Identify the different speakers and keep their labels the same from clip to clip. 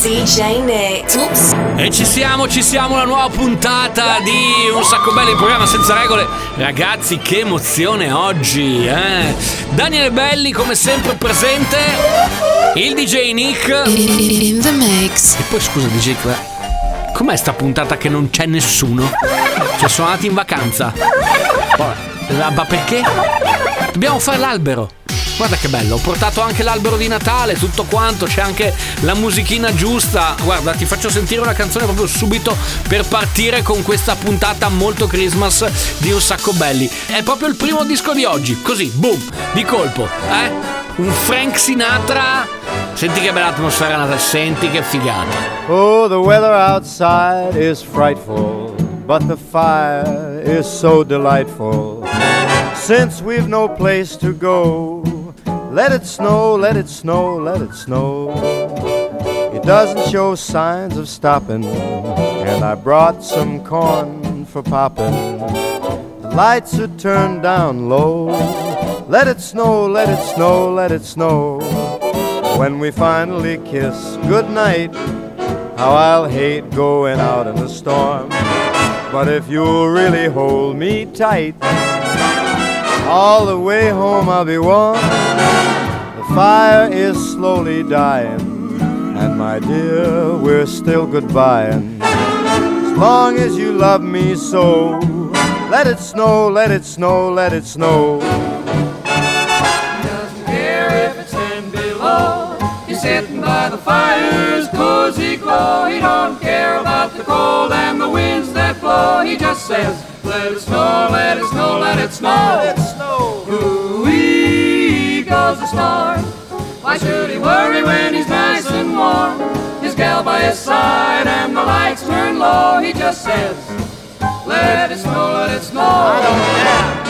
Speaker 1: DJ Nick. Oops.
Speaker 2: E ci siamo, ci siamo, una nuova puntata di Un sacco belli, il programma senza regole. Ragazzi, che emozione oggi, eh? Daniele Belli, come sempre, presente. Il DJ Nick.
Speaker 3: In the mix.
Speaker 2: E poi scusa, DJ Nick, com'è sta puntata che non c'è nessuno? Cioè, sono andati in vacanza. Ma perché? Dobbiamo fare l'albero. Guarda che bello, ho portato anche l'albero di Natale, tutto quanto, c'è anche la musichina giusta. Guarda, ti faccio sentire una canzone proprio subito per partire con questa puntata molto Christmas di Un sacco belli. È proprio il primo disco di oggi, così, boom, di colpo, eh? Un Frank Sinatra. Senti che bella atmosfera Natale, senti che figata.
Speaker 4: Oh, the weather outside is frightful, but the fire is so delightful. Since we've no place to go, let it snow, let it snow, let it snow. It doesn't show signs of stopping, and I brought some corn for popping. The lights are turned down low. Let it snow, let it snow, let it snow. When we finally kiss goodnight, how I'll hate going out in the storm. But if you'll really hold me tight, all the way home I'll be warm. The fire is slowly dying, and my dear, we're still goodbying. As long as you love me so, let it snow, let it snow, let it snow.
Speaker 5: doesn't care if it's ten below. He's sitting by the fire's cozy glow. He don't care about the cold and the winds that blow. He just says, let it snow, let it snow. Let it snow. Ooh-wee goes the star. Why should he worry when he's nice and warm? His gal by his side and the lights turn low. He just says, let it snow, let it snow. I don't care.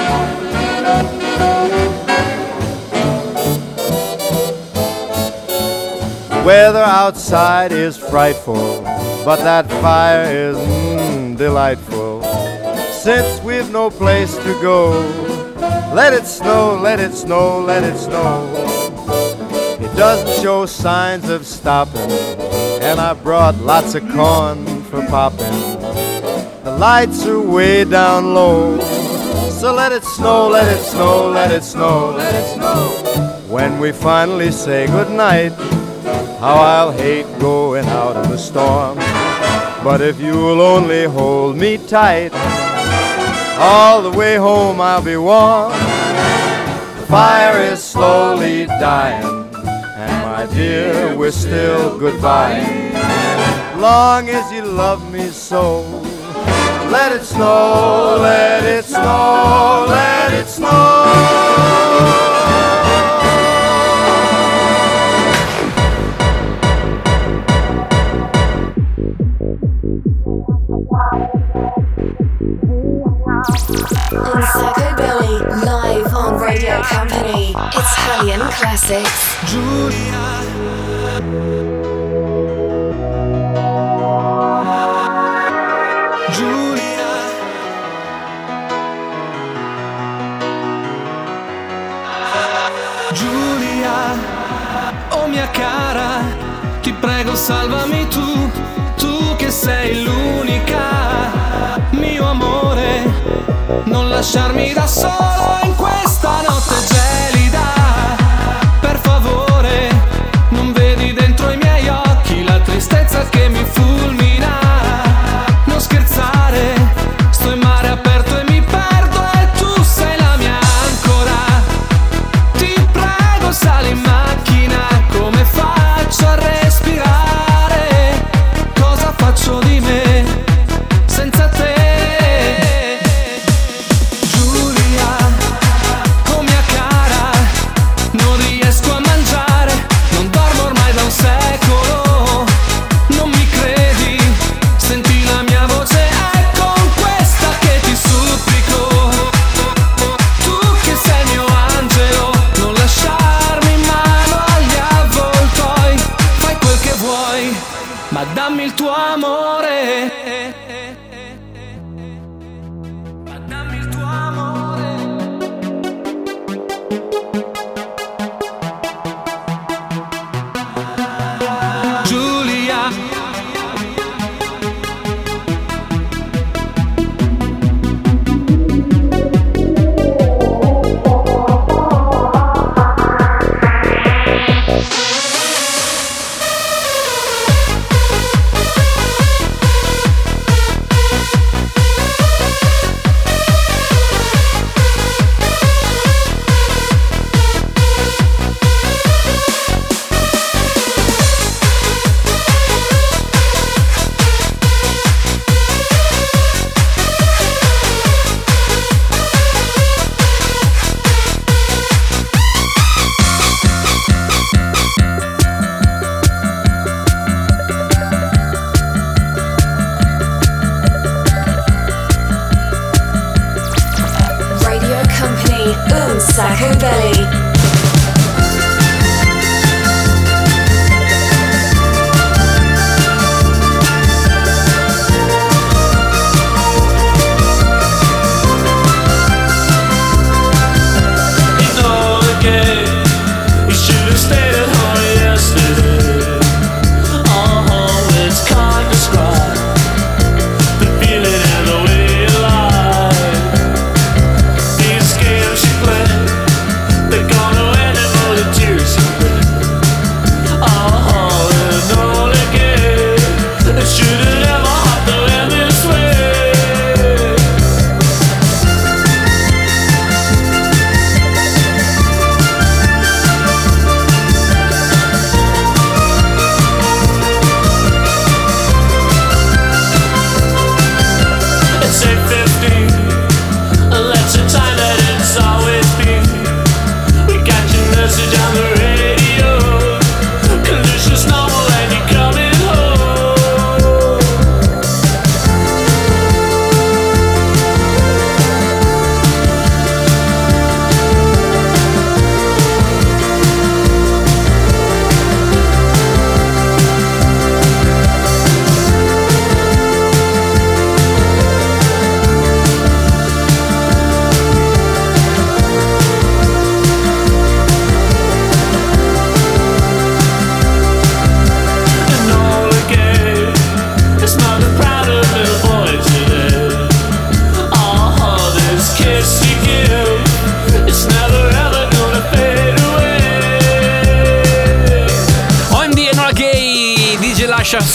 Speaker 4: Weather outside is frightful, but that fire is mm, delightful. Since we've no place to go, let it snow, let it snow, let it snow. It doesn't show signs of stopping, and I brought lots of corn for popping. The lights are way down low, so let it snow, let it snow, let it snow, let it snow. When we finally say goodnight, how I'll hate going out in the storm. But if you'll only hold me tight, all the way home I'll be warm. The fire is slowly dying, and my dear, we're still goodbye. Long as you love me so, let it snow, let it snow, let it snow.
Speaker 1: Classics.
Speaker 6: Giulia, oh mia cara, ti prego salvami tu, tu che sei l'unica, mio amore, non lasciarmi da solo in questa notte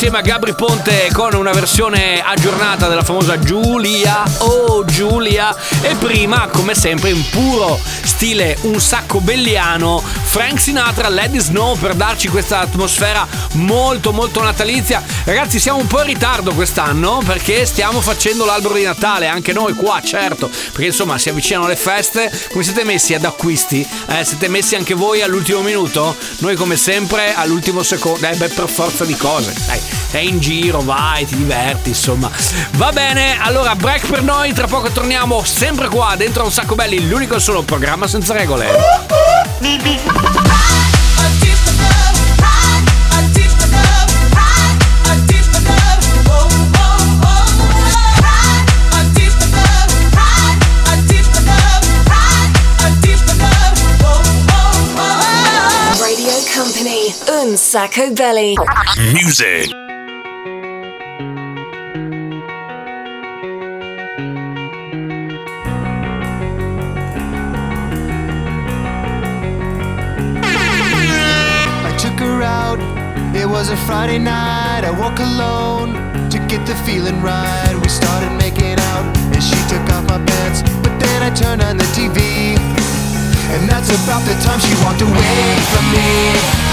Speaker 2: insieme a Gabri Ponte con una versione aggiornata della famosa Giulia, oh Giulia, e prima, come sempre, in puro stile un sacco belliano, Frank Sinatra, Lady Snow per darci questa atmosfera molto molto natalizia. Ragazzi, siamo un po' in ritardo quest'anno perché stiamo facendo l'albero di Natale, anche noi qua, certo, perché insomma si avvicinano le feste. Come siete messi ad acquisti? Eh, siete messi anche voi all'ultimo minuto? Noi come sempre all'ultimo secondo, eh beh per forza di cose, dai, sei in giro, vai, ti diverti, insomma. Va bene, allora break per noi, tra poco torniamo sempre qua dentro un sacco belli, l'unico solo programma senza regole.
Speaker 1: Company, Un Sacco Belly.
Speaker 7: Music.
Speaker 8: I took her out. It was a Friday night. I woke alone to get the feeling right. We started making out, and she took off my pants. But then I turned on the TV, and that's about the time she walked away from me.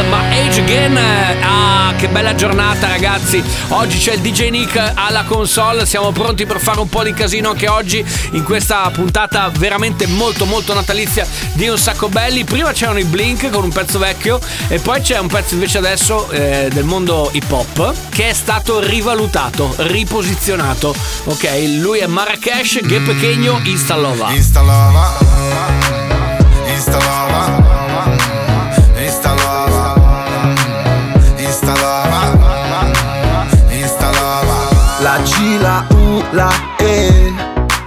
Speaker 8: My age again?
Speaker 2: Ah, che bella giornata ragazzi. Oggi c'è il DJ Nick alla console, siamo pronti per fare un po' di casino anche oggi in questa puntata veramente molto molto natalizia di Un Sacco Belli. Prima c'erano i Blink con un pezzo vecchio e poi c'è un pezzo invece adesso eh, del mondo hip hop che è stato rivalutato, riposizionato. Ok, lui è Marrakesh, che pequeño instalova.
Speaker 9: Instalava, instalava,
Speaker 10: La G, la U, la E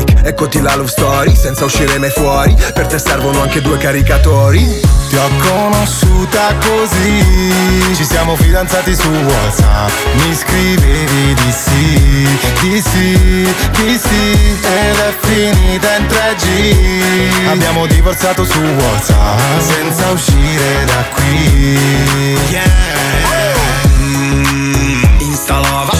Speaker 9: Eccoti la love story senza uscire mai fuori. Per te servono anche due caricatori.
Speaker 10: Ti ho conosciuta così. Ci siamo fidanzati su Whatsapp. Mi scrivevi di sì, di sì, di sì Ed è finita in 3G Abbiamo divorziato su Whatsapp Senza uscire da qui.
Speaker 9: Instalava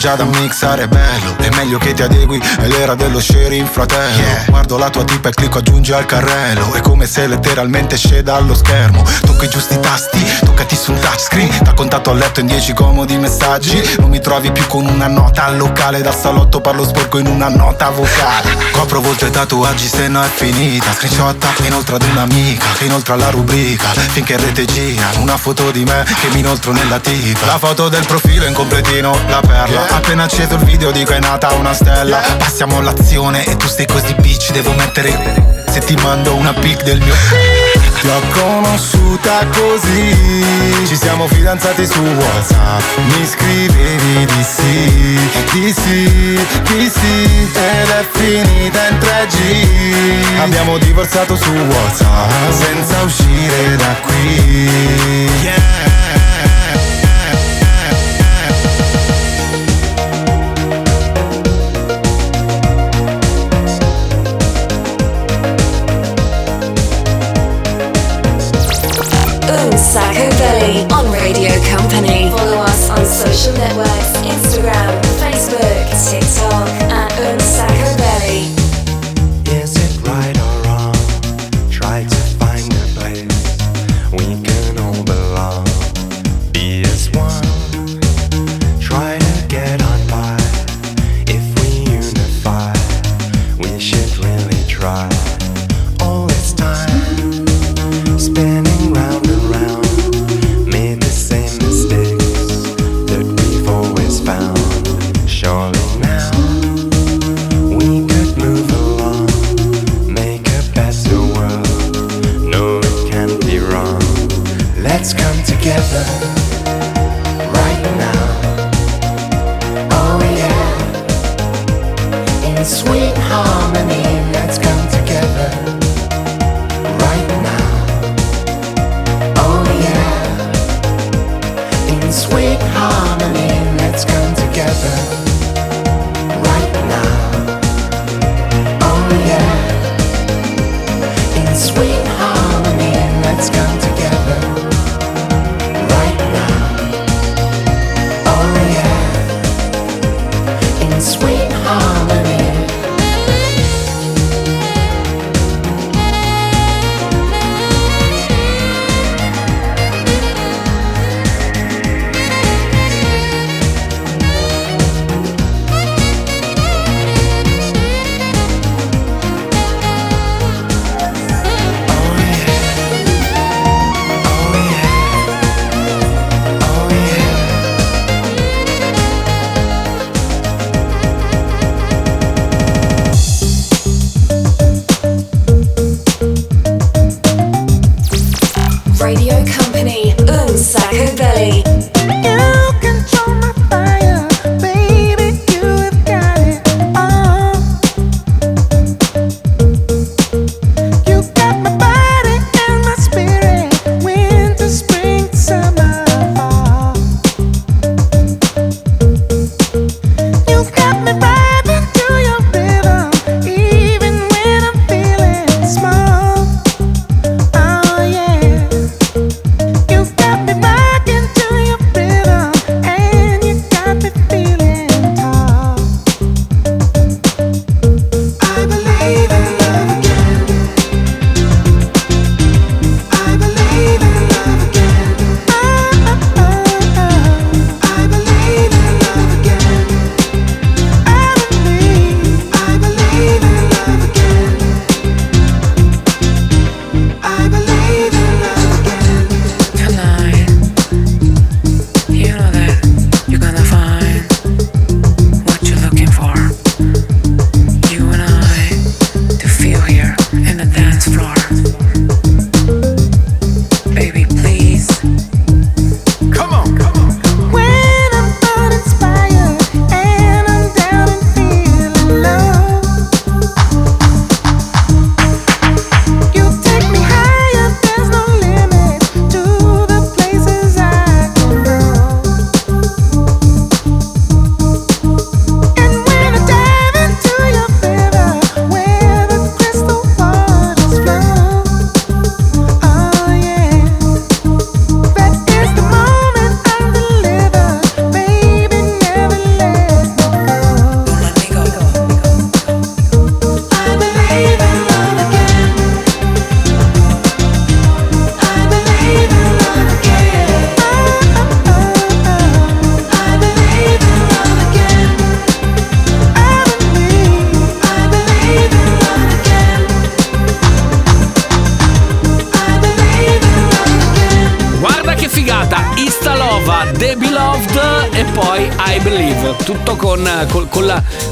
Speaker 10: già da mixare è bello. È meglio che ti adegui È l'era dello sharing fratello. Guardo la tua tipa e clicco aggiungi al carrello. È come se letteralmente sceda allo schermo. Tocco i giusti tasti Toccati sul touchscreen. Da contatto a letto in 10 comodi messaggi. Non mi trovi più con una nota al locale. Dal salotto parlo sporco in una nota vocale. Copro volto i tatuaggi se no è finita. Screenshotta inoltre ad un'amica inoltre alla rubrica. Finché in rete gira Una foto di me che mi inoltro nella tipa. La foto del profilo in completino La perla Appena acceso il video dico è nata una stella. Passiamo all'azione e tu stai così bitch Devo mettere Se ti mando una pic del mio ti ho conosciuta così. Ci siamo fidanzati su Whatsapp. Mi scrivevi di sì, di sì, di sì Ed è finita in 3G Abbiamo divorziato su Whatsapp Senza uscire da qui.
Speaker 1: Unsacco Radio Company. Follow us on social networks Instagram, Facebook, TikTok at Unsacco Belly.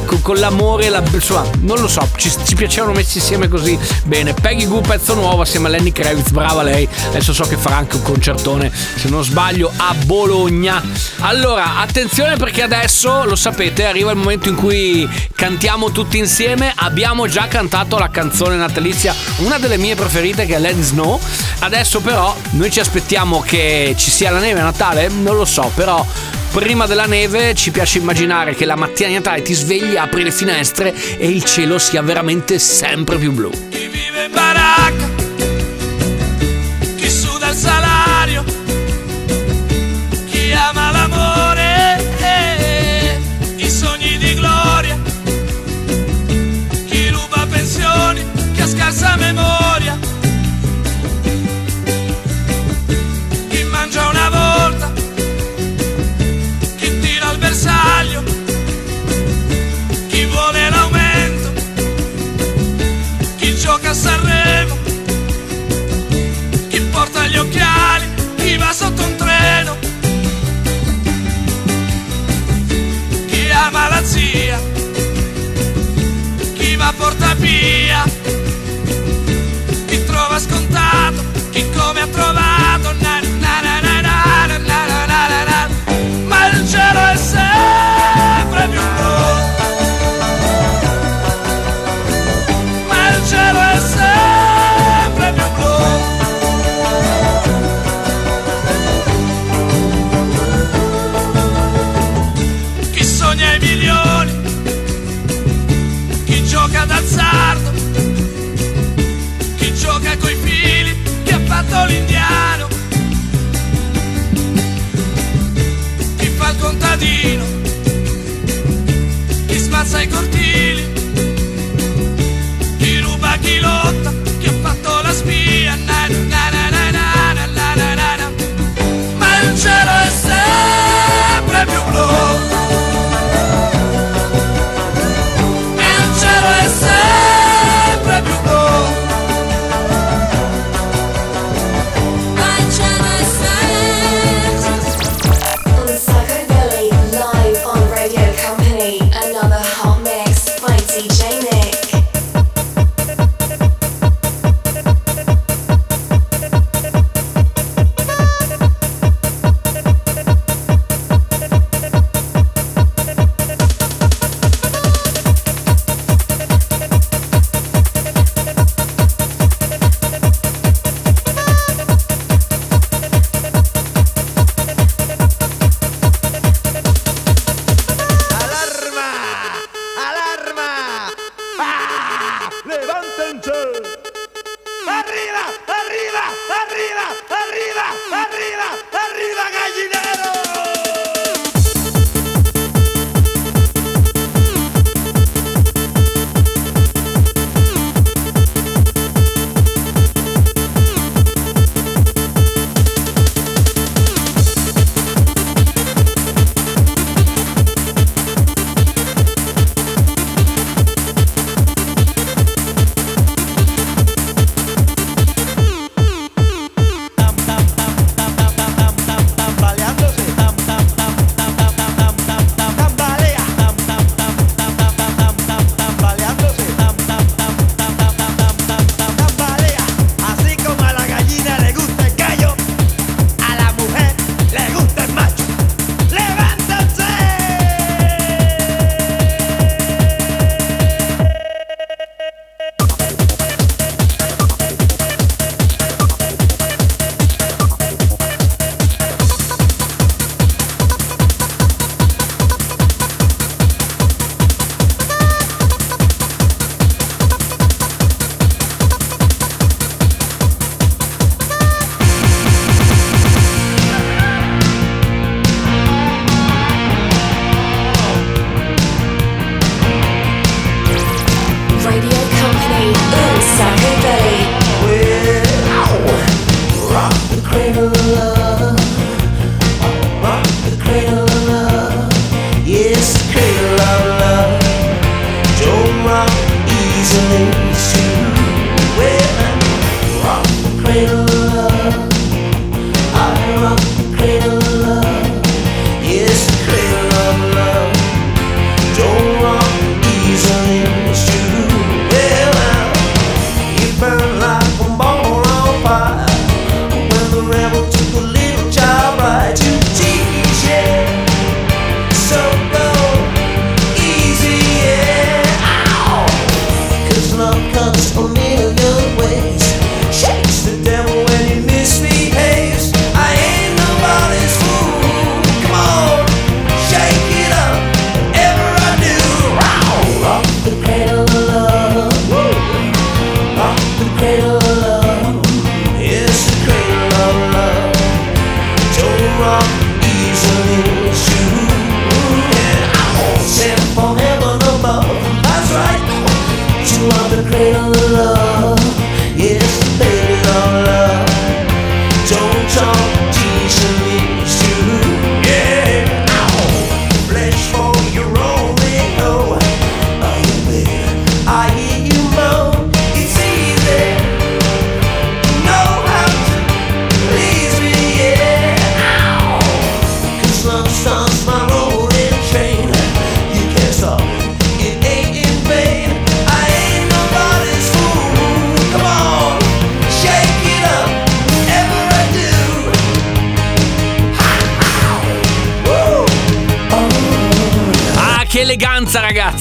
Speaker 2: Con con- l'amore, la, insomma, non lo so, ci, ci piacevano messi insieme così bene. Peggy Goo, pezzo nuovo assieme a Lenny Kravitz, brava lei. Adesso so che farà anche un concertone, se non sbaglio, a Bologna. Allora, attenzione perché adesso, lo sapete, arriva il momento in cui cantiamo tutti insieme. Abbiamo già cantato la canzone natalizia, una delle mie preferite che è Let Snow. Adesso però noi ci aspettiamo che ci sia la neve a Natale? Non lo so, però prima della neve ci piace immaginare che la mattina di Natale ti svegli, apri le finestre e il cielo sia veramente sempre più blu.
Speaker 11: Chi vive in baracca, chi suda il salario, come
Speaker 1: a trovare Let
Speaker 2: you love.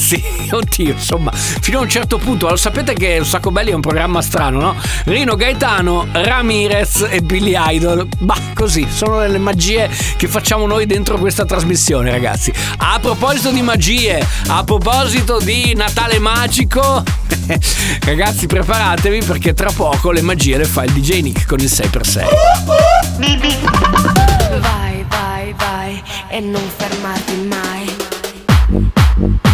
Speaker 2: Ragazzi! Oddio, insomma, fino a un certo punto, lo sapete che Un Sacco Belli è un programma strano, no? Rino Gaetano, Ramirez e Billy Idol. Bah, così, sono le magie che facciamo noi dentro questa trasmissione, ragazzi. A proposito di magie, a proposito di Natale magico, ragazzi, preparatevi perché tra poco le magie le fa il DJ Nick con il 6x6.
Speaker 1: Vai, vai, vai e non fermarti mai.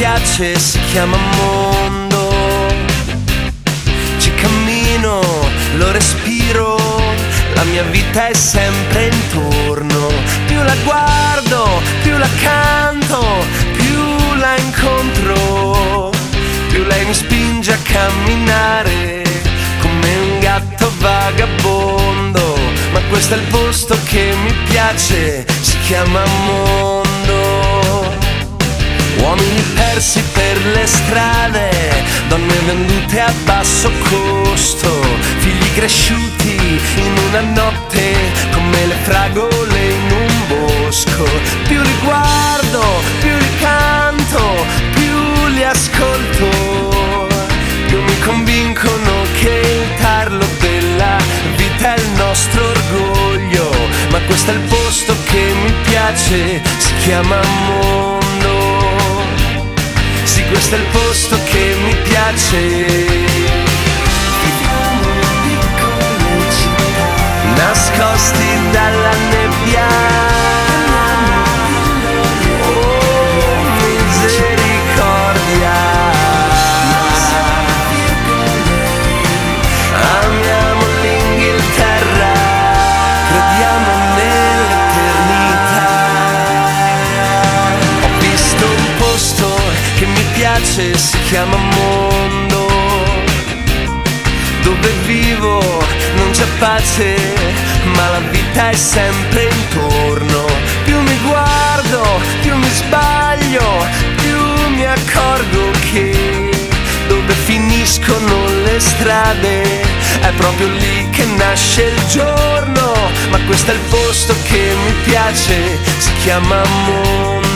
Speaker 12: Piace, si chiama mondo. Ci cammino, lo respiro, la mia vita è sempre intorno. Più la guardo, più la canto, più la incontro, più lei mi spinge a camminare come un gatto vagabondo. Ma questo è il posto che mi piace, si chiama mondo. Uomini persi per le strade, donne vendute a basso costo, figli cresciuti in una notte come le fragole in un bosco. Più li guardo, più li canto, più li ascolto, più mi convincono che il tarlo della vita è il nostro orgoglio. Ma questo è il posto che mi piace, si chiama mondo. Questo è il posto che mi piace. Viviamo in piccole città, nascosti dalla nebbia. Chiama mondo. Dove vivo non c'è pace, ma la vita è sempre intorno. Più mi guardo, più mi sbaglio, più mi accorgo che dove finiscono le strade è proprio lì che nasce il giorno. Ma questo è il posto che mi piace, si chiama mondo.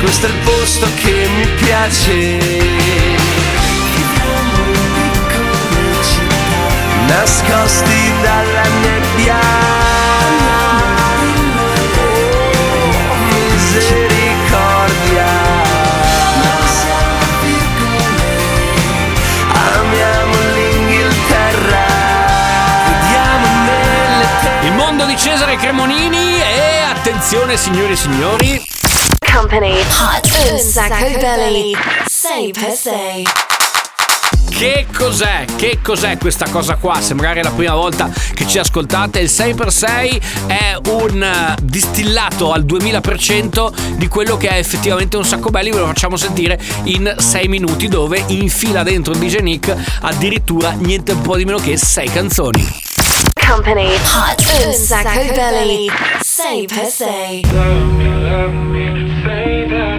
Speaker 12: Questo è il posto che mi piace. Nascosti dalla nebbia. Oh, misericordia. Amiamo l'Inghilterra, crediamo nell'eternità.
Speaker 2: Il mondo di Cesare Cremonini e attenzione signori e signori.
Speaker 1: Company. Hot un sacco belly. Sei per sei.
Speaker 2: Che cos'è? Che cos'è questa cosa qua? Sembrare la prima volta che ci ascoltate. Il 6x6 è un eh, distillato al 2000% di quello che è effettivamente un sacco belli. Ve lo facciamo sentire in 6 minuti, dove infila dentro DJ Nick addirittura niente un po' di meno che 6 canzoni.
Speaker 1: Company. Hot. Un sacco
Speaker 13: belli. 6x6.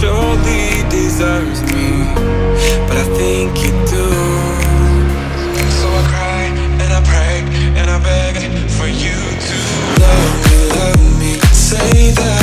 Speaker 13: surely deserves me. But I think you do. So I cry and I pray and I beg for you to love me, love me. Say that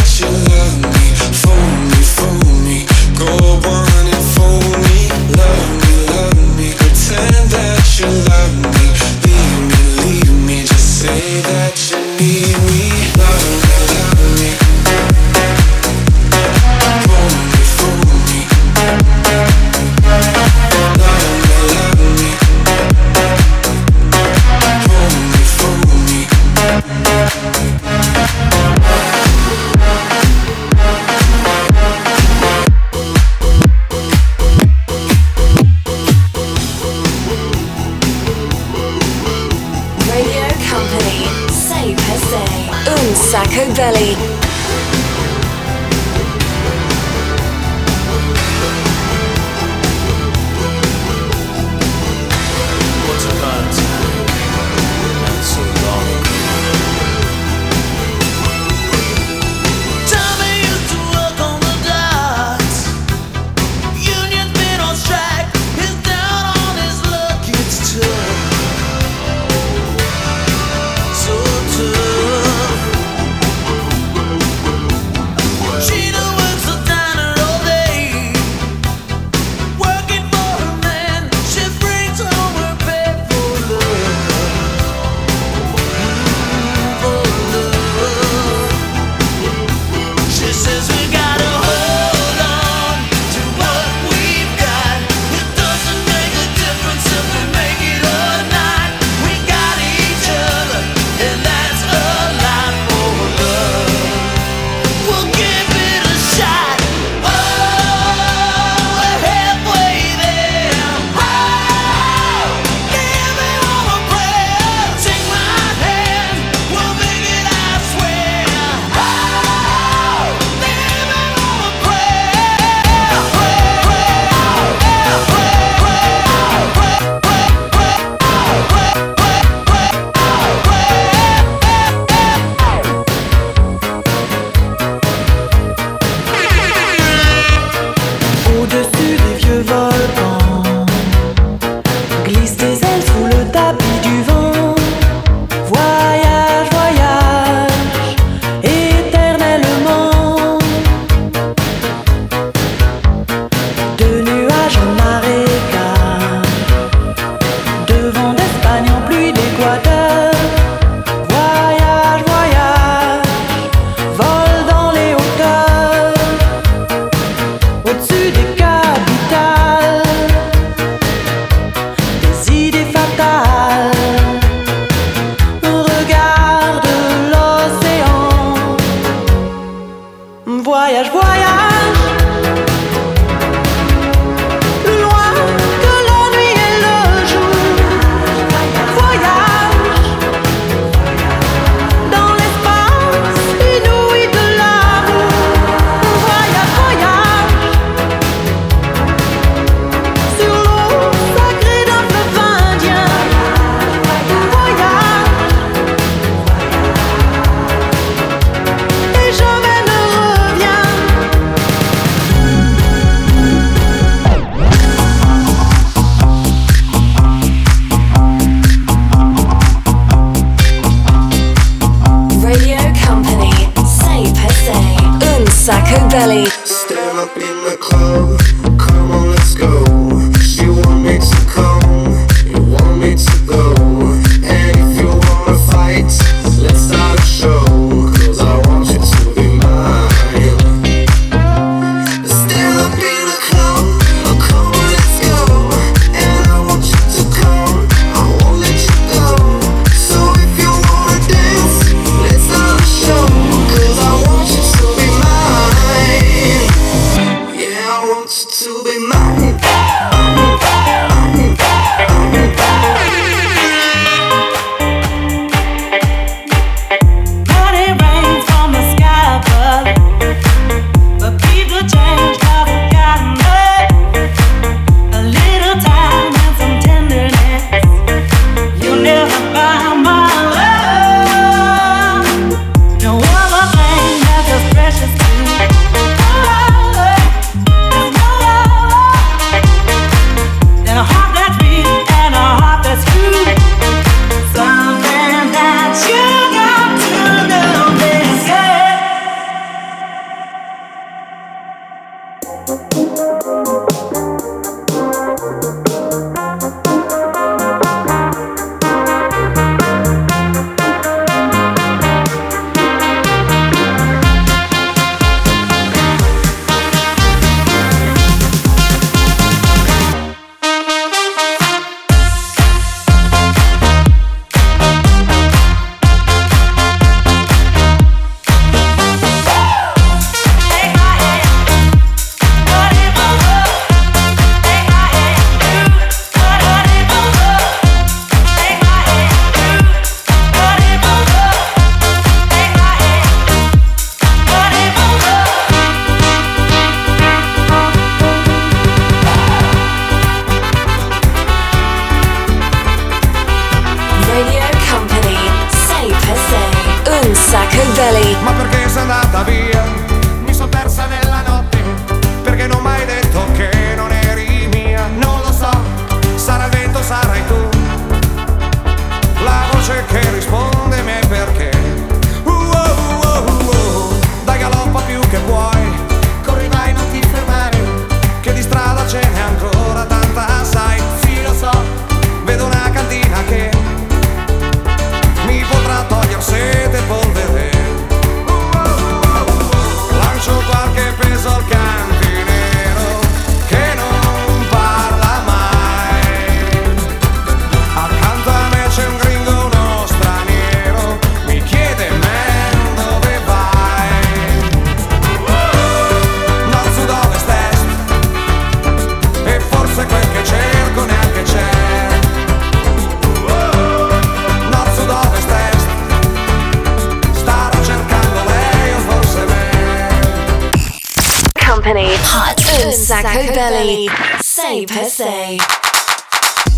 Speaker 1: sacco belly. Say per se.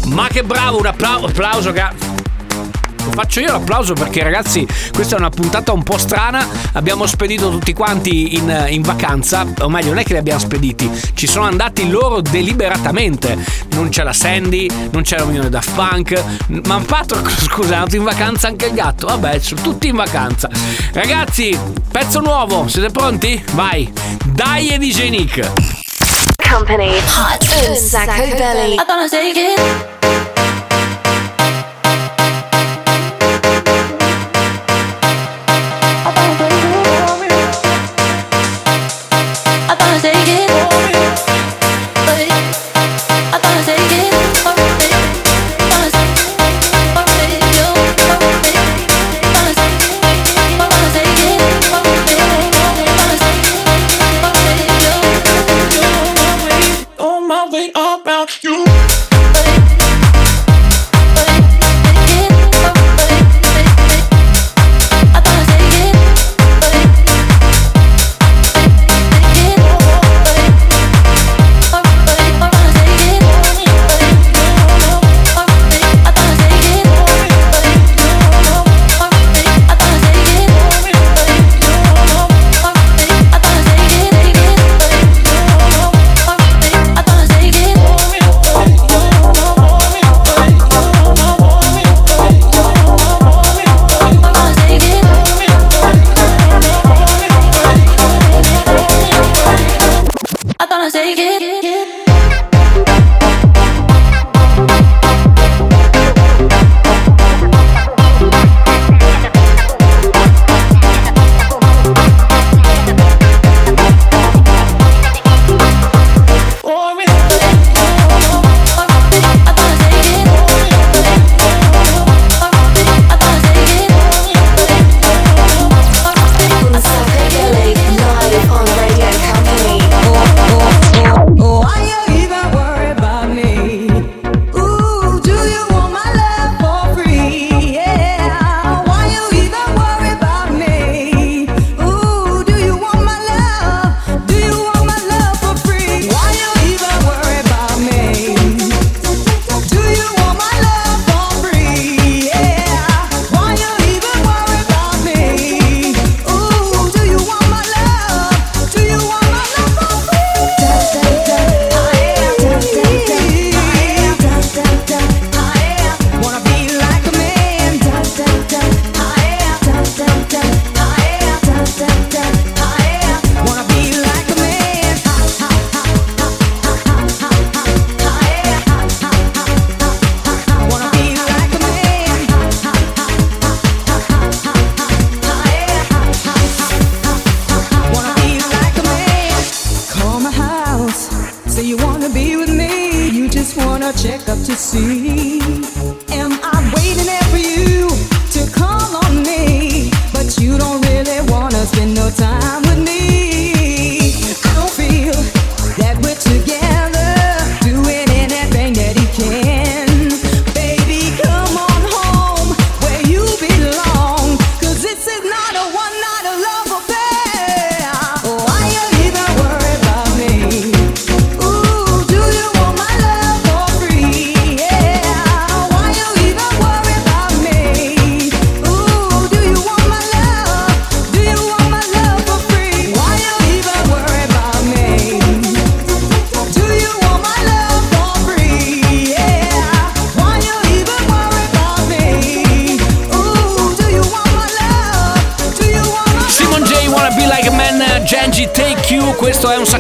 Speaker 2: Ma che bravo, un appla- applauso, ga- Faccio io l'applauso perché ragazzi questa è una puntata un po' strana Abbiamo spedito tutti quanti in, in vacanza O meglio non è che li abbiamo spediti Ci sono andati loro deliberatamente Non c'è la Sandy, non c'è la Unione Daft Punk Ma Patrick scusa è andato in vacanza anche il gatto Vabbè sono tutti in vacanza Ragazzi pezzo nuovo siete pronti? Vai Dai e DJ Nick
Speaker 1: Company. Hot un sacco belly.
Speaker 14: I wanna take it. I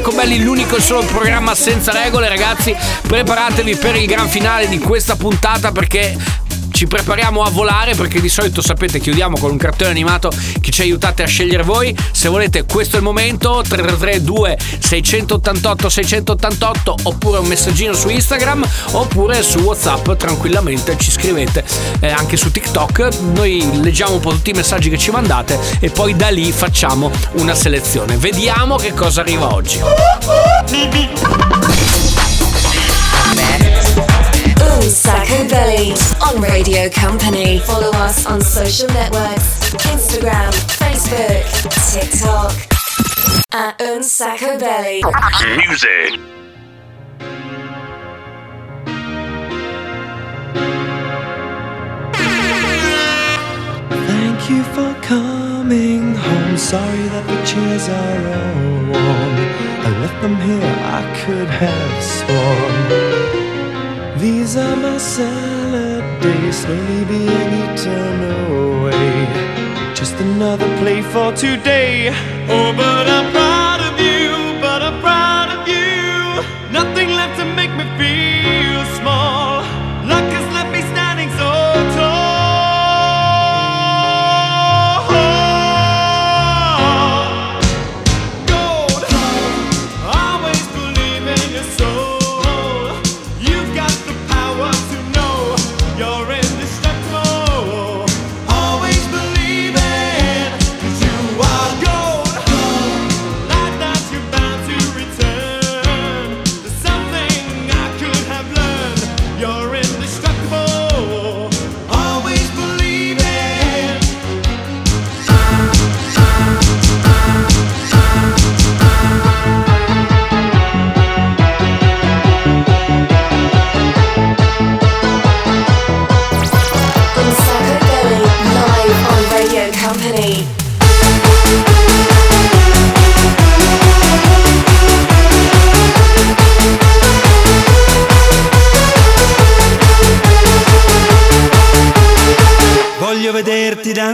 Speaker 2: Questo è un sacco belli, l'unico e solo programma senza regole, ragazzi. Preparatevi per il gran finale di questa puntata perché. Ci prepariamo a volare perché di solito sapete chiudiamo con un cartone animato che ci aiutate a scegliere voi. Se volete questo è il momento 3332 688 688 oppure un messaggino su Instagram oppure su WhatsApp tranquillamente ci scrivete eh, anche su TikTok. Noi leggiamo un po' tutti i messaggi che ci mandate e poi da lì facciamo una selezione. Vediamo che cosa arriva oggi.
Speaker 1: Un sacco belly. On Radio Company. Follow us on social networks. Instagram, Facebook, TikTok. at Unsacco Belly.
Speaker 7: Music.
Speaker 15: Thank you for coming home. Sorry that the chairs are all warm. I left them here, I could have sworn. These are my salad days, slowly being eaten away. Just another play for today. Oh, but I'm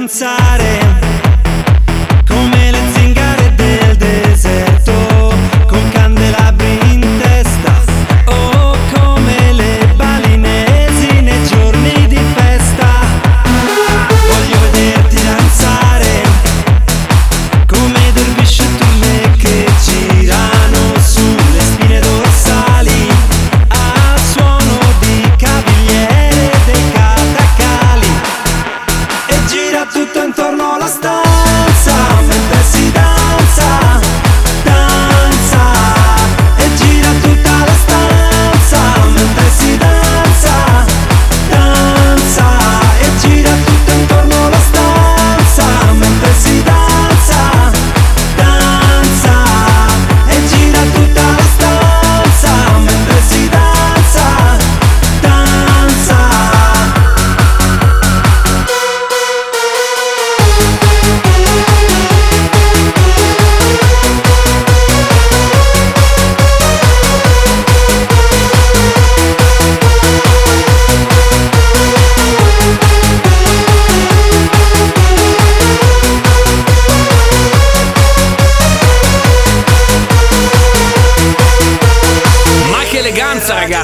Speaker 15: vederti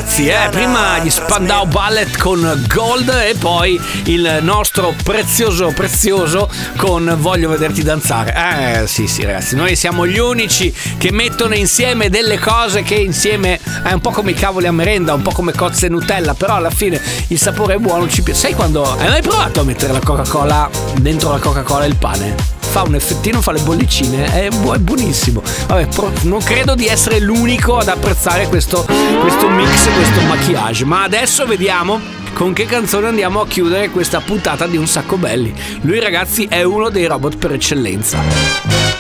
Speaker 2: ragazzi, eh? Prima gli Spandau Ballet con Gold e poi il nostro prezioso prezioso con Voglio vederti danzare. Eh sì sì ragazzi, noi siamo gli unici che mettono insieme delle cose che insieme è un po' come i cavoli a merenda, un po' come cozze e Nutella, però alla fine il sapore è buono, ci piace. Sai quando hai mai provato a mettere la Coca-Cola dentro la Coca-Cola e il pane? fa un effettino, fa le bollicine, è, bu- è buonissimo. Vabbè, pro- non credo di essere l'unico ad apprezzare questo, questo mix, questo maquillage. Ma adesso vediamo con che canzone andiamo a chiudere questa puntata di Un Sacco Belli. Lui, ragazzi, è uno dei robot per eccellenza.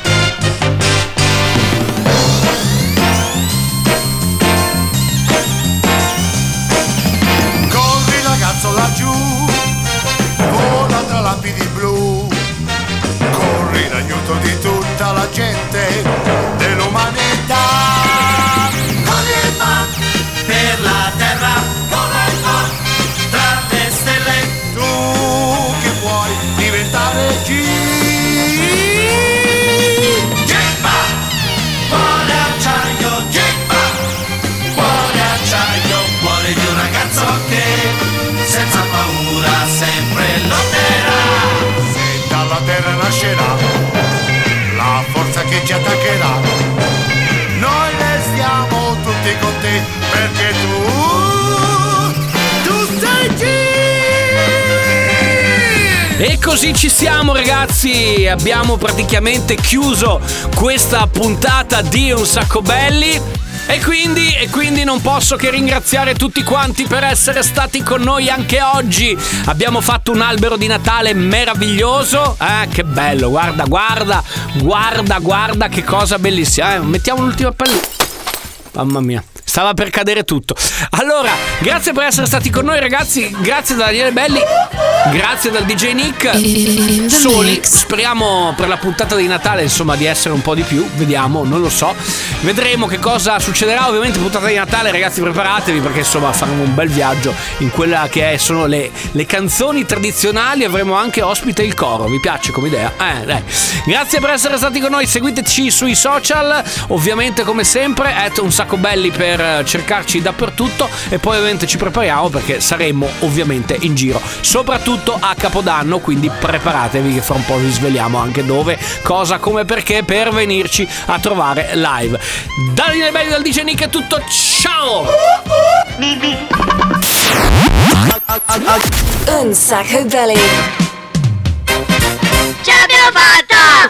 Speaker 7: Con te perché tu, tu sei chi?
Speaker 2: E così ci siamo ragazzi, abbiamo praticamente chiuso questa puntata di Un Sacco Belli. E quindi, e quindi non posso che ringraziare tutti quanti per essere stati con noi anche oggi. Abbiamo fatto un albero di Natale meraviglioso. Eh, che bello, guarda, guarda, guarda, guarda che cosa bellissima. Eh, mettiamo l'ultima pallina. Mamma mia. Stava per cadere tutto. Allora, grazie per essere stati con noi, ragazzi. Grazie da Daniele Belli. Grazie dal DJ Nick. Soli. Speriamo per la puntata di Natale, insomma, di essere un po' di più. Vediamo, non lo so. Vedremo che cosa succederà. Ovviamente, puntata di Natale, ragazzi, preparatevi perché insomma faremo un bel viaggio in quella che è- sono le, le canzoni tradizionali. Avremo anche ospite il coro. Vi piace come idea? Eh, dai. Grazie per essere stati con noi. Seguiteci sui social. Ovviamente, come sempre, at un sacco belli per eh, cercarci dappertutto. E poi, ovviamente, ci prepariamo perché saremo ovviamente in giro, soprattutto a Capodanno. Quindi preparatevi, che fra un po' vi sveliamo anche dove, cosa, come, perché per venirci a trovare live. Da Daniele Belli dal DJ Nick è tutto. Ciao!
Speaker 1: Un sacco belly.
Speaker 16: Ce l'abbiamo fatta!